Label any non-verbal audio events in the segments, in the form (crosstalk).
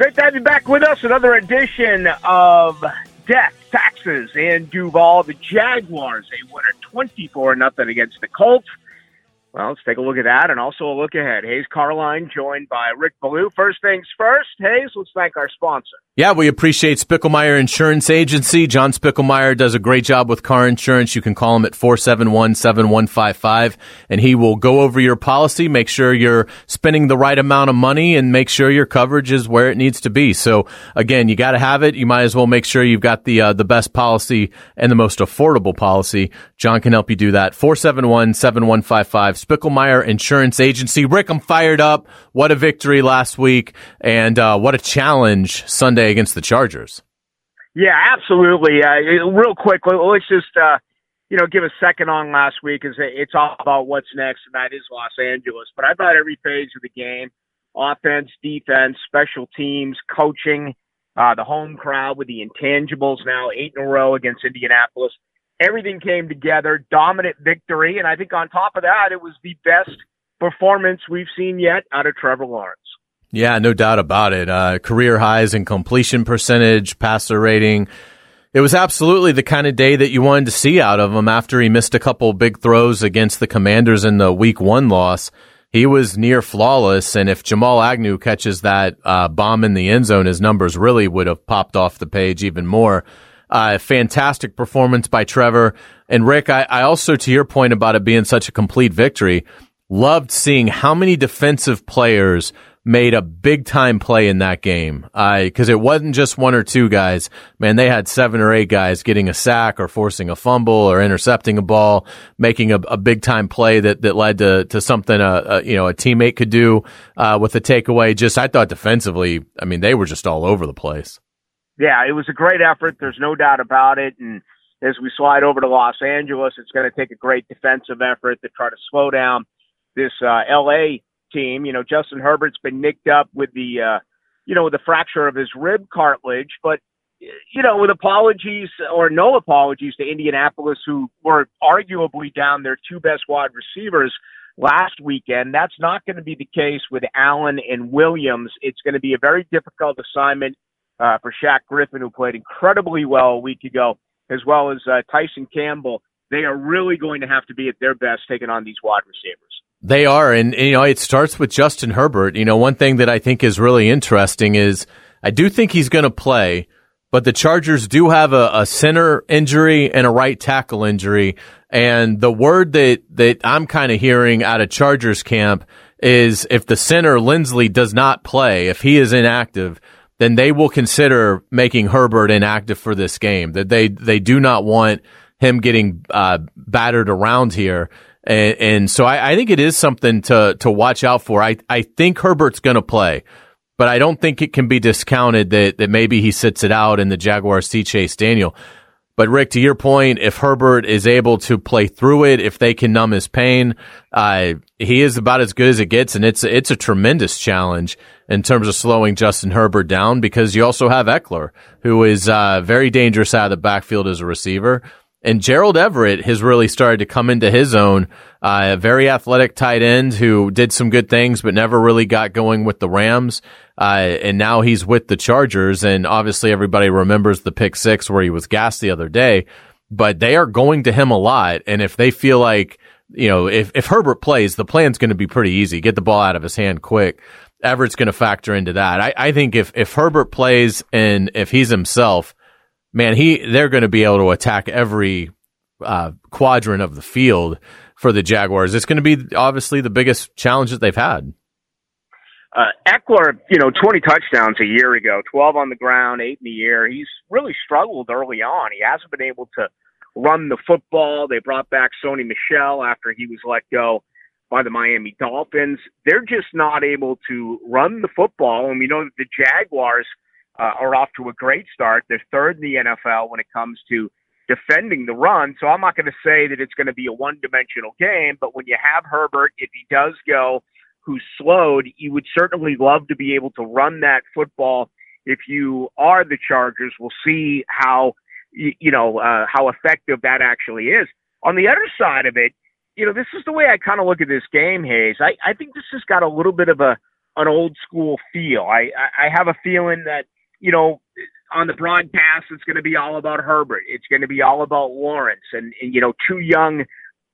Great to have you back with us. Another edition of Death, Taxes, and Duval. The Jaguars, they win a 24 nothing against the Colts. Well, let's take a look at that and also a look ahead. Hays Carlyon joined by Rick Ballou. First things first, Hays, let's thank our sponsor. Yeah, we appreciate Spickelmeyer Insurance Agency. John Spickelmeyer does a great job with car insurance. You can call him at 471-7155 and he will go over your policy, make sure you're spending the right amount of money and make sure your coverage is where it needs to be. So again, you got to have it. You might as well make sure you've got the uh, the best policy and the most affordable policy. John can help you do that. 471-7155 Spickelmeyer Insurance Agency. Rick, I'm fired up. What a victory last week and uh, what a challenge Sunday against the Chargers. Yeah, absolutely. Uh, real quick, let's just uh, you know give a second on last week. Is it's all about what's next, and that is Los Angeles. But I thought every phase of the game, offense, defense, special teams, coaching, uh, the home crowd with the intangibles now eight in a row against Indianapolis. Everything came together, dominant victory, and I think on top of that, it was the best performance we've seen yet out of Trevor Lawrence. Yeah, no doubt about it. Uh, career highs in completion percentage, passer rating. It was absolutely the kind of day that you wanted to see out of him after he missed a couple big throws against the Commanders in the week one loss. He was near flawless. And if Jamal Agnew catches that uh, bomb in the end zone, his numbers really would have popped off the page even more. Uh, fantastic performance by Trevor. And Rick, I, I also, to your point about it being such a complete victory, loved seeing how many defensive players made a big time play in that game. I, Because it wasn't just one or two guys. Man, they had seven or eight guys getting a sack or forcing a fumble or intercepting a ball, making a, a big time play that, that led to, to something a, a you know a teammate could do uh, with a takeaway. Just I thought defensively, I mean, they were just all over the place. Yeah, it was a great effort. There's no doubt about it. And as we slide over to Los Angeles, it's going to take a great defensive effort to try to slow down this uh, LA team. You know, Justin Herbert's been nicked up with the, uh, you know, with the fracture of his rib cartilage, but you know, with apologies or no apologies to Indianapolis, who were arguably down their two best wide receivers last weekend. That's not going to be the case with Allen and Williams. It's going to be a very difficult assignment uh, for Shaq Griffin, who played incredibly well a week ago, as well as uh, Tyson Campbell. They are really going to have to be at their best taking on these wide receivers. They are, and, you know, it starts with Justin Herbert. You know, one thing that I think is really interesting is I do think he's going to play, but the Chargers do have a, a center injury and a right tackle injury. And the word that, that I'm kind of hearing out of Chargers camp is if the center Linsley does not play, if he is inactive, then they will consider making Herbert inactive for this game. That they they do not want him getting uh, battered around here. And, and so I, I, think it is something to, to watch out for. I, I think Herbert's going to play, but I don't think it can be discounted that, that maybe he sits it out and the Jaguars see Chase Daniel. But Rick, to your point, if Herbert is able to play through it, if they can numb his pain, uh, he is about as good as it gets, and it's it's a tremendous challenge in terms of slowing Justin Herbert down because you also have Ekeler, who is uh, very dangerous out of the backfield as a receiver. And Gerald Everett has really started to come into his own. Uh, a very athletic tight end who did some good things, but never really got going with the Rams. Uh, and now he's with the Chargers. And obviously everybody remembers the pick six where he was gassed the other day, but they are going to him a lot. And if they feel like, you know, if, if Herbert plays, the plan's going to be pretty easy. Get the ball out of his hand quick. Everett's going to factor into that. I, I think if, if Herbert plays and if he's himself, man, he they're going to be able to attack every uh, quadrant of the field for the Jaguars. It's going to be obviously the biggest challenge that they've had. Uh, Ekeler, you know, 20 touchdowns a year ago, 12 on the ground, eight in the air. He's really struggled early on. He hasn't been able to run the football. They brought back Sony Michel after he was let go by the Miami Dolphins. They're just not able to run the football. And we know that the Jaguars – uh, are off to a great start. They're third in the NFL when it comes to defending the run. So I'm not going to say that it's going to be a one dimensional game, but when you have Herbert, if he does go who's slowed, you would certainly love to be able to run that football. If you are the Chargers, we'll see how you know uh, how effective that actually is. On the other side of it, you know, this is the way I kind of look at this game, Hays. I, I think this has got a little bit of a an old school feel. I, I have a feeling that, you know, on the broadcast, it's going to be all about Herbert. It's going to be all about Lawrence and, and, you know, two young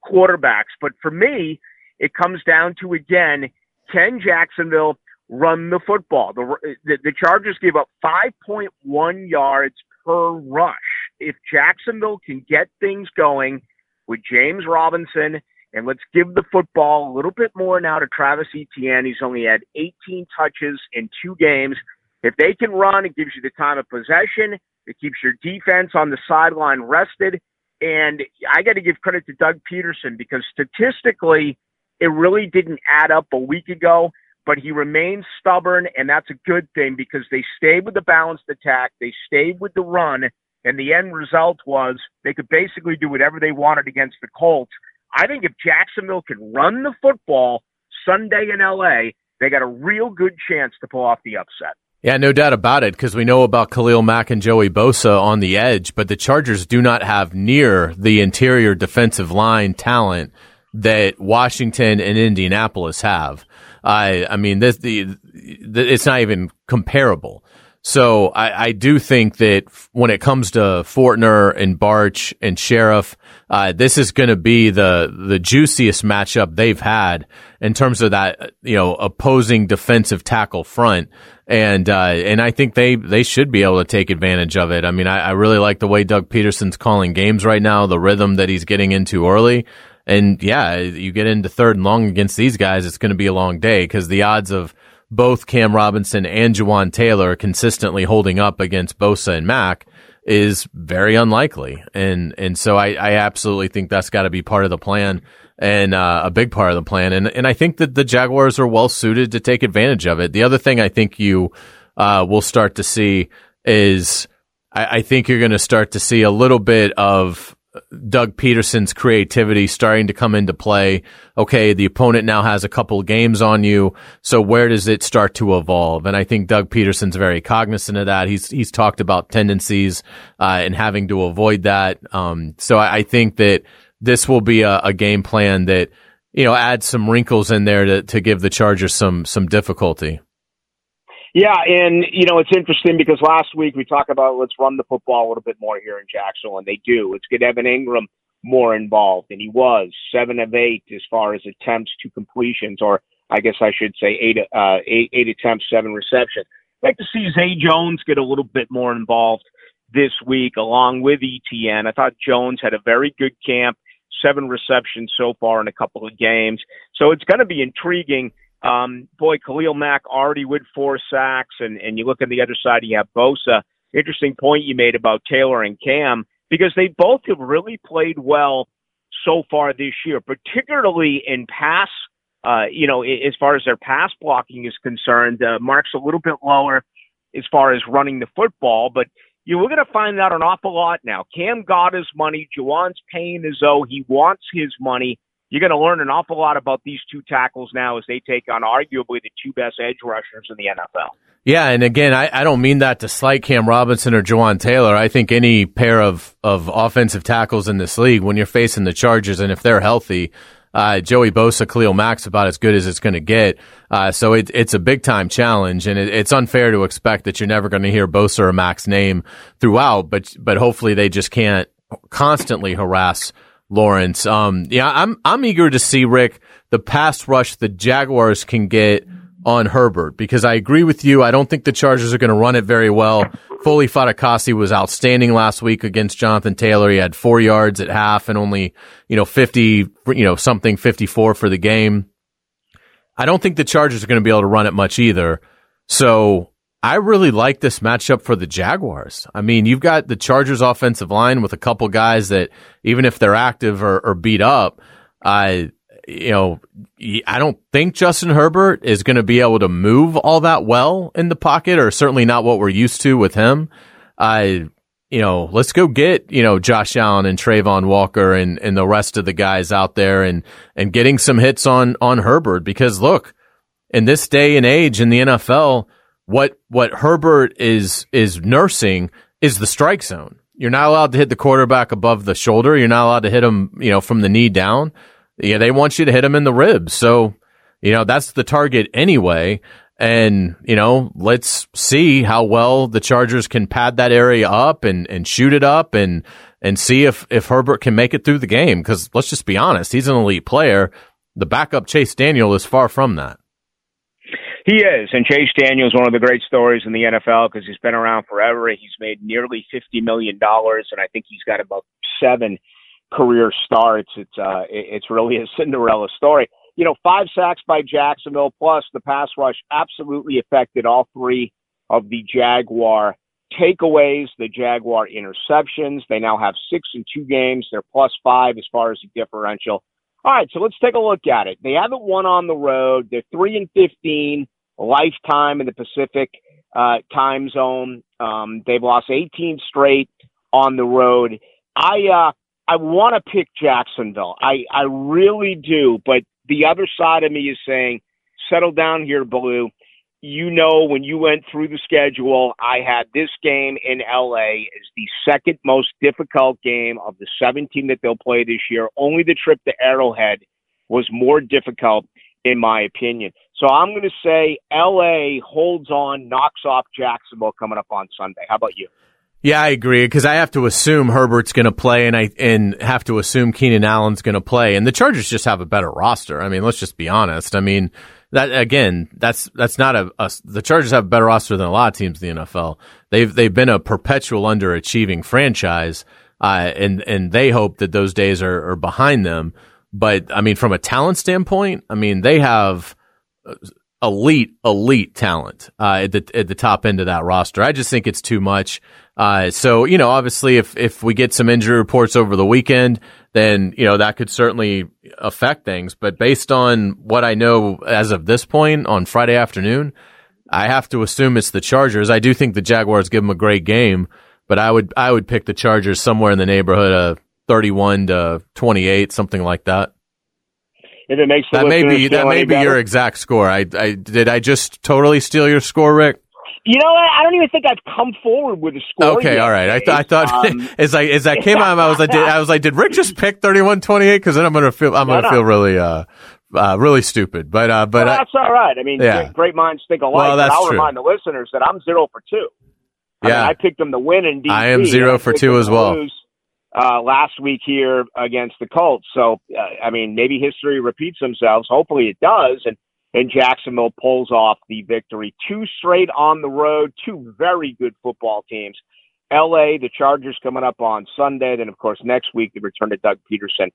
quarterbacks. But for me, it comes down to, again, can Jacksonville run the football? The, the, the Chargers give up 5.1 yards per rush. If Jacksonville can get things going with James Robinson and let's give the football a little bit more now to Travis Etienne. He's only had 18 touches in two games. If they can run, it gives you the time of possession. It keeps your defense on the sideline rested. And I got to give credit to Doug Pederson because statistically, it really didn't add up a week ago, but he remains stubborn, and that's a good thing because they stayed with the balanced attack. They stayed with the run, and the end result was they could basically do whatever they wanted against the Colts. I think if Jacksonville can run the football Sunday in LA, they got a real good chance to pull off the upset. Yeah, no doubt about it, because we know about Khalil Mack and Joey Bosa on the edge, but the Chargers do not have near the interior defensive line talent that Washington and Indianapolis have. I, I mean, this the, the it's not even comparable. So I, I, do think that when it comes to Fortner and Bartch and Scherff, uh, this is going to be the the juiciest matchup they've had in terms of that you know opposing defensive tackle front, and uh, and I think they they should be able to take advantage of it. I mean, I, I really like the way Doug Pederson's calling games right now, the rhythm that he's getting into early. And yeah, you get into third and long against these guys, it's going to be a long day because the odds of both Cam Robinson and Jawaan Taylor consistently holding up against Bosa and Mack is very unlikely. And, and so I, I absolutely think that's got to be part of the plan and uh, a big part of the plan. And, and I think that the Jaguars are well suited to take advantage of it. The other thing I think you uh, will start to see is I, I think you're going to start to see a little bit of Doug Pederson's creativity starting to come into play. Okay, the opponent now has a couple games on you, so where does it start to evolve? And I think Doug Pederson's very cognizant of that. He's he's talked about tendencies uh, and having to avoid that. Um, so I, I, think that this will be a, a, game plan that you know adds some wrinkles in there to to give the Chargers some some difficulty. Yeah, and you know it's interesting because last week we talked about let's run the football a little bit more here in Jacksonville, and they do. Let's get Evan Engram more involved, and he was seven of eight as far as attempts to completions, or I guess I should say eight uh, eight, eight attempts, seven receptions. I'd like to see Zay Jones get a little bit more involved this week, along with Etienne. I thought Jones had a very good camp, seven receptions so far in a couple of games, so it's going to be intriguing um, boy, Khalil Mack already with four sacks, and, and you look on the other side, you have Bosa. Interesting point you made about Taylor and Cam, because they both have really played well so far this year, particularly in pass. Uh, you know, as far as their pass blocking is concerned, uh, Mark's a little bit lower as far as running the football, but you are going to find out an awful lot now. Cam got his money. Jawaan's paying as though he wants his money you're going to learn an awful lot about these two tackles now as they take on arguably the two best edge rushers in the NFL. Yeah, and again, I, I don't mean that to slight Cam Robinson or Jawaan Taylor. I think any pair of, of offensive tackles in this league, when you're facing the Chargers, and if they're healthy, uh, Joey Bosa, Khalil Mack's about as good as it's going to get. Uh, so it, it's a big time challenge, and it, it's unfair to expect that you're never going to hear Bosa or Mack's name throughout. But but hopefully they just can't constantly harass Lawrence. Um, yeah, I'm I'm eager to see Rick the pass rush the Jaguars can get on Herbert because I agree with you. I don't think the Chargers are going to run it very well. Foley Fatukasi was outstanding last week against Jonathan Taylor. He had four yards at half and only you know fifty you know something fifty four for the game. I don't think the Chargers are going to be able to run it much either. So I really like this matchup for the Jaguars. I mean, you've got the Chargers offensive line with a couple guys that even if they're active or, or beat up, I, you know, I don't think Justin Herbert is going to be able to move all that well in the pocket, or certainly not what we're used to with him. I, you know, let's go get, you know, Josh Allen and Travon Walker and, and the rest of the guys out there and, and getting some hits on, on Herbert because look, in this day and age in the NFL, what what Herbert is is nursing is the strike zone. You're not allowed to hit the quarterback above the shoulder. You're not allowed to hit him, you know, from the knee down. Yeah, they want you to hit him in the ribs. So, you know, that's the target anyway. And, you know, let's see how well the Chargers can pad that area up and, and shoot it up and, and see if, if Herbert can make it through the game. Cause let's just be honest, he's an elite player. The backup Chase Daniel is far from that. He is, and Chase Daniel is one of the great stories in the NFL because he's been around forever. He's made nearly fifty million dollars, and I think he's got about seven career starts. It's uh, it's really a Cinderella story. You know, five sacks by Jacksonville, plus the pass rush absolutely affected all three of the Jaguar takeaways, the Jaguar interceptions. They now have six in two games. They're plus five as far as the differential. All right, so let's take a look at it. They haven't won on the road. They're three and fifteen lifetime in the Pacific uh, time zone. Um, they've lost 18 straight on the road. I uh, I want to pick Jacksonville. I I really do, but the other side of me is saying, settle down here, Blue. You know, when you went through the schedule, I had this game in LA as the second most difficult game of the 17 that they'll play this year. Only the trip to Arrowhead was more difficult, in my opinion. So I'm going to say LA holds on, knocks off Jacksonville coming up on Sunday. How about you? Yeah, I agree because I have to assume Herbert's going to play, and I and have to assume Keenan Allen's going to play, and the Chargers just have a better roster. I mean, let's just be honest. I mean, that again, that's that's not a, a the Chargers have a better roster than a lot of teams in the NFL. They've they've been a perpetual underachieving franchise, uh, and and they hope that those days are, are behind them. But I mean, from a talent standpoint, I mean, they have elite, elite talent uh, at the at the top end of that roster. I just think it's too much. Uh, so you know, obviously, if if we get some injury reports over the weekend, then you know that could certainly affect things. But based on what I know as of this point on Friday afternoon, I have to assume it's the Chargers. I do think the Jaguars give them a great game, but I would I would pick the Chargers somewhere in the neighborhood of thirty-one to twenty-eight, something like that if it makes that may be that may be better. your exact score. I, I did I just totally steal your score, Rick? You know what? I don't even think I've come forward with a score. Okay, yet. all right. I, th- I thought um, (laughs) as I as I came out, I was like, did, I was like, did Rick just pick thirty one twenty eight? Because then I'm gonna feel I'm no, gonna no. feel really uh, uh, really stupid. But uh, but well, that's I, all right. I mean, yeah. great minds think alike. Well, that's I'll true. remind the listeners that I'm zero for two. I yeah, mean, I picked them to win in DC. I am zero for two as well. Lose uh, last week here against the Colts. So, uh, I mean, maybe history repeats themselves. Hopefully it does. And, and Jacksonville pulls off the victory. Two straight on the road, two very good football teams. LA, the Chargers coming up on Sunday. Then, of course, next week, the return to Doug Pederson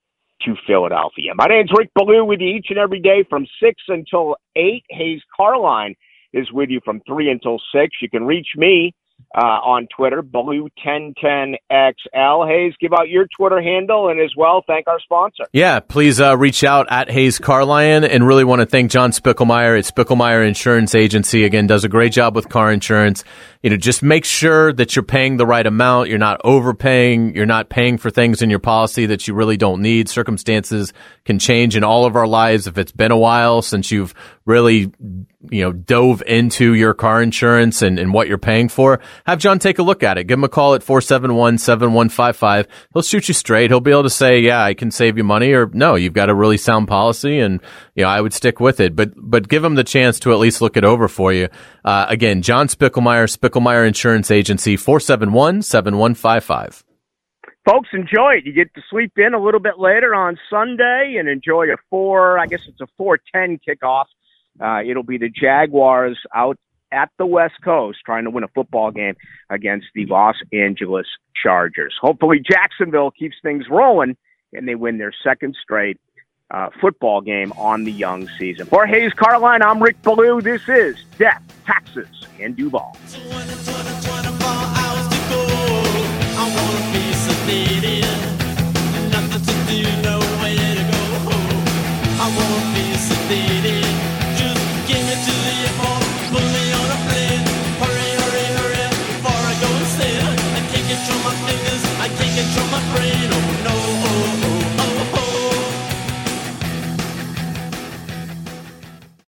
to Philadelphia. My name's Rick Ballou with you each and every day from 6 until 8. Hays Carlyon is with you from 3 until 6. You can reach me uh, on Twitter, Blue1010XL. Hays, give out your Twitter handle and as well thank our sponsor. Yeah, please uh, reach out at Hays Carlyon and really want to thank John Spickelmeyer at Spickelmeyer Insurance Agency. Again, does a great job with car insurance. You know, just make sure that you're paying the right amount. You're not overpaying. You're not paying for things in your policy that you really don't need. Circumstances can change in all of our lives. If it's been a while since you've really, you know, dove into your car insurance and, and what you're paying for, have John take a look at it. Give him a call at 471-7155. He'll shoot you straight. He'll be able to say, yeah, I can save you money or no, you've got a really sound policy and, you know, I would stick with it. But, but give him the chance to at least look it over for you. Uh, again, John Spickelmeyer, Spickelmeyer Insurance Agency, 471-7155 folks enjoy it. You get to sleep in a little bit later on Sunday and enjoy a four. I guess it's a four ten kickoff. Uh, it'll be the Jaguars out at the West Coast trying to win a football game against the Los Angeles Chargers. Hopefully, Jacksonville keeps things rolling and they win their second straight uh, football game on the young season. For Hays Carlyon, I'm Rick Ballou. This is Death, Taxes, and Duval. 20, 20, 24